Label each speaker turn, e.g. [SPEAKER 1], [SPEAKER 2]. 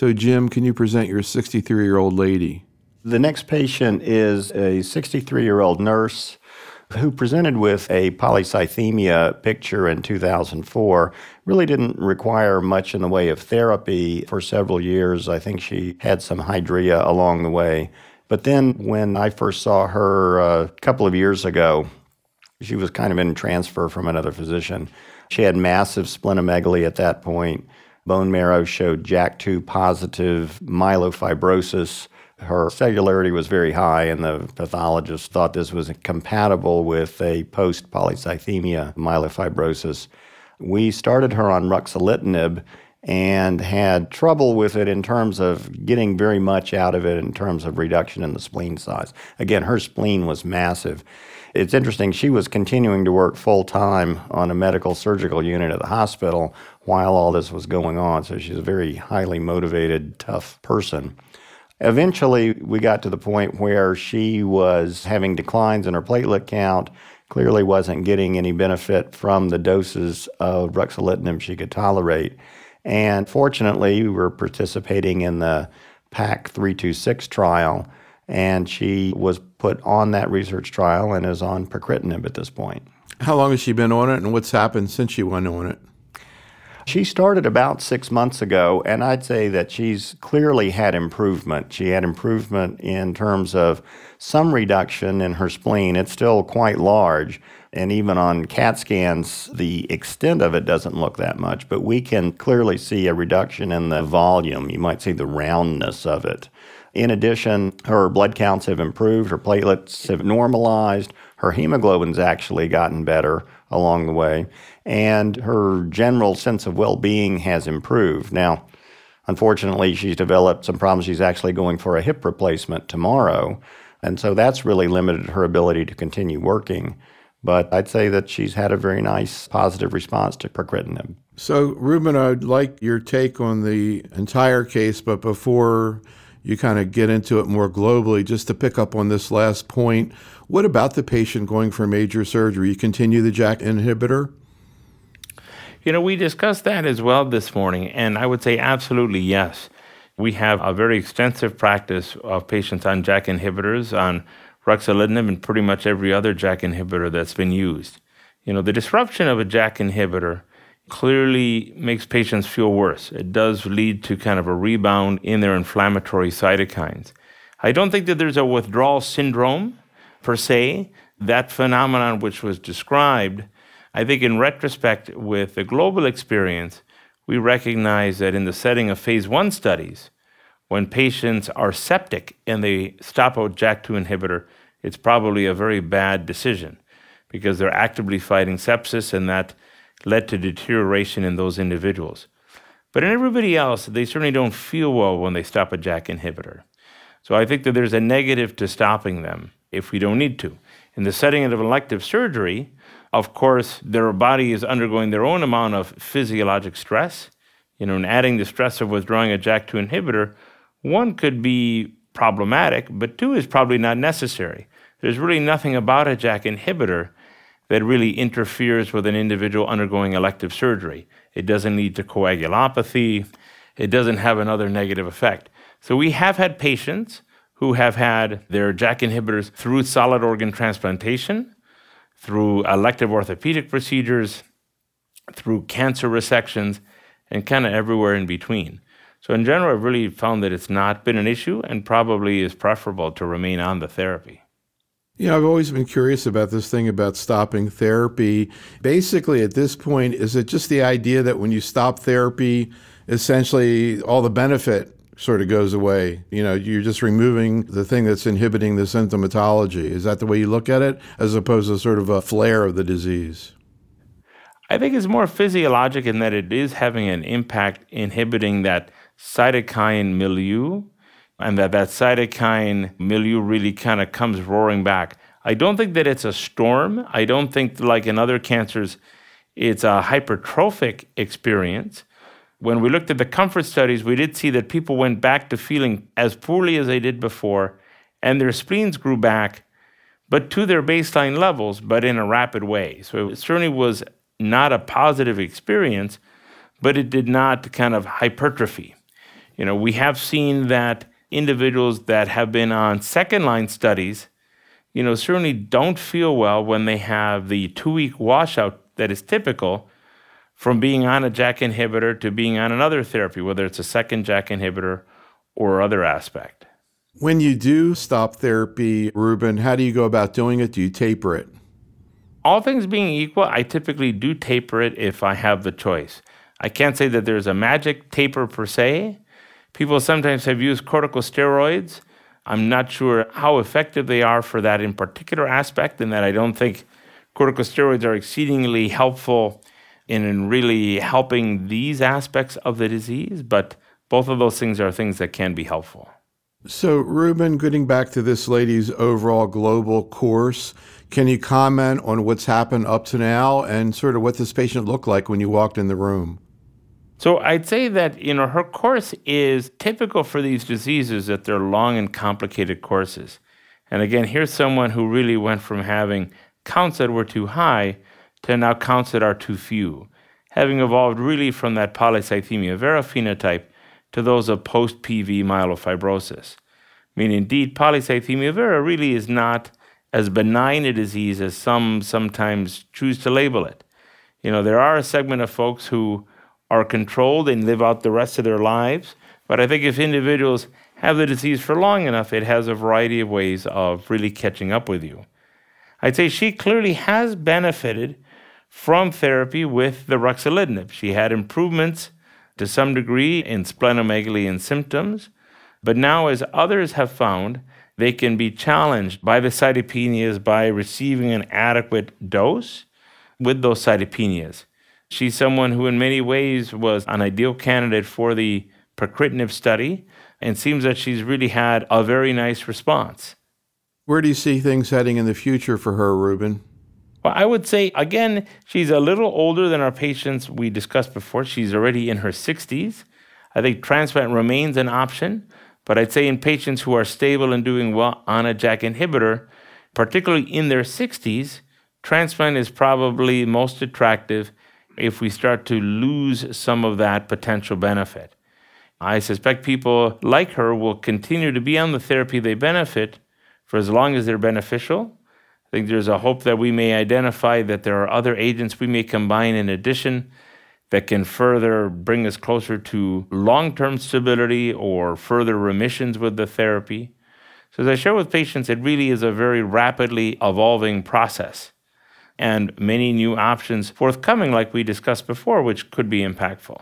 [SPEAKER 1] So, Jim, can you present your 63 year old lady?
[SPEAKER 2] The next patient is a 63 year old nurse who presented with a polycythemia picture in 2004. Really didn't require much in the way of therapy for several years. I think she had some Hydrea along the way. But then when I first saw her uh, a couple of years ago, she was kind of in transfer from another physician. She had massive splenomegaly at that point. Bone marrow showed JAK2 positive myelofibrosis her cellularity was very high, and the pathologist thought this was compatible with a post polycythemia myelofibrosis. We started her on ruxolitinib and had trouble with it in terms of getting very much out of it in terms of reduction in the spleen size. Again, her spleen was massive. It's interesting, she was continuing to work full time on a medical surgical unit at the hospital while all this was going on. So she's a very highly motivated, tough person. Eventually, we got to the point where she was having declines in her platelet count, clearly wasn't getting any benefit from the doses of ruxolitinib she could tolerate. And fortunately, we were participating in the PAC 326 trial, and she was put on that research trial and is on pacritinib at this point.
[SPEAKER 1] How long has she been on it, and what's happened since she went on it?
[SPEAKER 2] She started about six months ago, and I'd say that she's clearly had improvement. She had improvement in terms of some reduction in her spleen. It's still quite large, and even on CAT scans, the extent of it doesn't look that much, but we can clearly see a reduction in the volume. You might see the roundness of it. In addition, her blood counts have improved, her platelets have normalized, her hemoglobin's actually gotten better along the way, and her general sense of well being has improved. Now, unfortunately, she's developed some problems. She's actually going for a hip replacement tomorrow, and so that's really limited her ability to continue working. But I'd say that she's had a very nice positive response to pacritinib.
[SPEAKER 1] So, Ruben, I'd like your take on the entire case, but before you kind of get into it more globally, just to pick up on this last point, what about the patient going for major surgery? You continue the JAK inhibitor?
[SPEAKER 3] You know, we discussed that as well this morning, and I would say absolutely yes. We have a very extensive practice of patients on JAK inhibitors, on ruxolitinib, and pretty much every other JAK inhibitor that's been used. You know, the disruption of a JAK inhibitor clearly makes patients feel worse. It does lead to kind of a rebound in their inflammatory cytokines. I don't think that there's a withdrawal syndrome per se. That phenomenon, which was described, I think in retrospect, with the global experience, we recognize that in the setting of phase one studies, when patients are septic and they stop a JAK2 inhibitor, it's probably a very bad decision because they're actively fighting sepsis and that led to deterioration in those individuals. But in everybody else, they certainly don't feel well when they stop a JAK inhibitor. So I think that there's a negative to stopping them if we don't need to. In the setting of elective surgery, of course, their body is undergoing their own amount of physiologic stress. You know, and adding the stress of withdrawing a JAK2 inhibitor, one could be problematic, but two is probably not necessary. There's really nothing about a JAK inhibitor that really interferes with an individual undergoing elective surgery. It doesn't lead to coagulopathy. It doesn't have another negative effect. So we have had patients who have had their JAK inhibitors through solid organ transplantation, through elective orthopedic procedures, through cancer resections, and kind of everywhere in between. So, in general, I've really found that it's not been an issue and probably is preferable to remain on the therapy.
[SPEAKER 1] You know, I've always been curious about this thing about stopping therapy. Basically, at this point, is it just the idea that when you stop therapy, essentially all the benefit sort of goes away? You know, you're just removing the thing that's inhibiting the symptomatology. Is that the way you look at it, as opposed to sort of a flare of the disease?
[SPEAKER 3] I think it's more physiologic in that it is having an impact inhibiting that cytokine milieu and that that cytokine milieu really kind of comes roaring back. I don't think that it's a storm. I don't think, like in other cancers, it's a hypertrophic experience. When we looked at the comfort studies, we did see that people went back to feeling as poorly as they did before, and their spleens grew back, but to their baseline levels, but in a rapid way. So it certainly was not a positive experience, but it did not kind of hypertrophy. You know, we have seen that individuals that have been on second line studies, you know, certainly don't feel well when they have the two week washout that is typical from being on a JAK inhibitor to being on another therapy, whether it's a second JAK inhibitor or other aspect.
[SPEAKER 1] When you do stop therapy, Ruben, how do you go about doing it? Do you taper it?
[SPEAKER 3] All things being equal, I typically do taper it if I have the choice. I can't say that there's a magic taper per se. People sometimes have used corticosteroids. I'm not sure how effective they are for that in particular aspect, and that I don't think corticosteroids are exceedingly helpful in really helping these aspects of the disease, but both of those things are things that can be helpful.
[SPEAKER 1] So, Ruben, getting back to this lady's overall global course, can you comment on what's happened up to now and sort of what this patient looked like when you walked in the room?
[SPEAKER 3] So I'd say that you know her course is typical for these diseases that they're long and complicated courses. And again, here's someone who really went from having counts that were too high to now counts that are too few, having evolved really from that polycythemia vera phenotype to those of post PV myelofibrosis. I mean, indeed, polycythemia vera really is not as benign a disease as some sometimes choose to label it. You know, there are a segment of folks who are controlled and live out the rest of their lives, but I think if individuals have the disease for long enough, it has a variety of ways of really catching up with you. I'd say she clearly has benefited from therapy with the ruxolitinib. She had improvements to some degree in splenomegaly and symptoms, but now, as others have found, they can be challenged by the cytopenias by receiving an adequate dose with those cytopenias. She's someone who, in many ways, was an ideal candidate for the pacritinib study and seems that she's really had a very nice response.
[SPEAKER 1] Where do you see things heading in the future for her, Ruben?
[SPEAKER 3] Well, I would say, again, she's a little older than our patients we discussed before. She's already in her 60s. I think transplant remains an option, but I'd say in patients who are stable and doing well on a JAK inhibitor, particularly in their 60s, transplant is probably most attractive if we start to lose some of that potential benefit. I suspect people like her will continue to be on the therapy they benefit for as long as they're beneficial I think there's a hope that we may identify that there are other agents we may combine in addition that can further bring us closer to long term stability or further remissions with the therapy. So, as I share with patients, it really is a very rapidly evolving process and many new options forthcoming, like we discussed before, which could be impactful.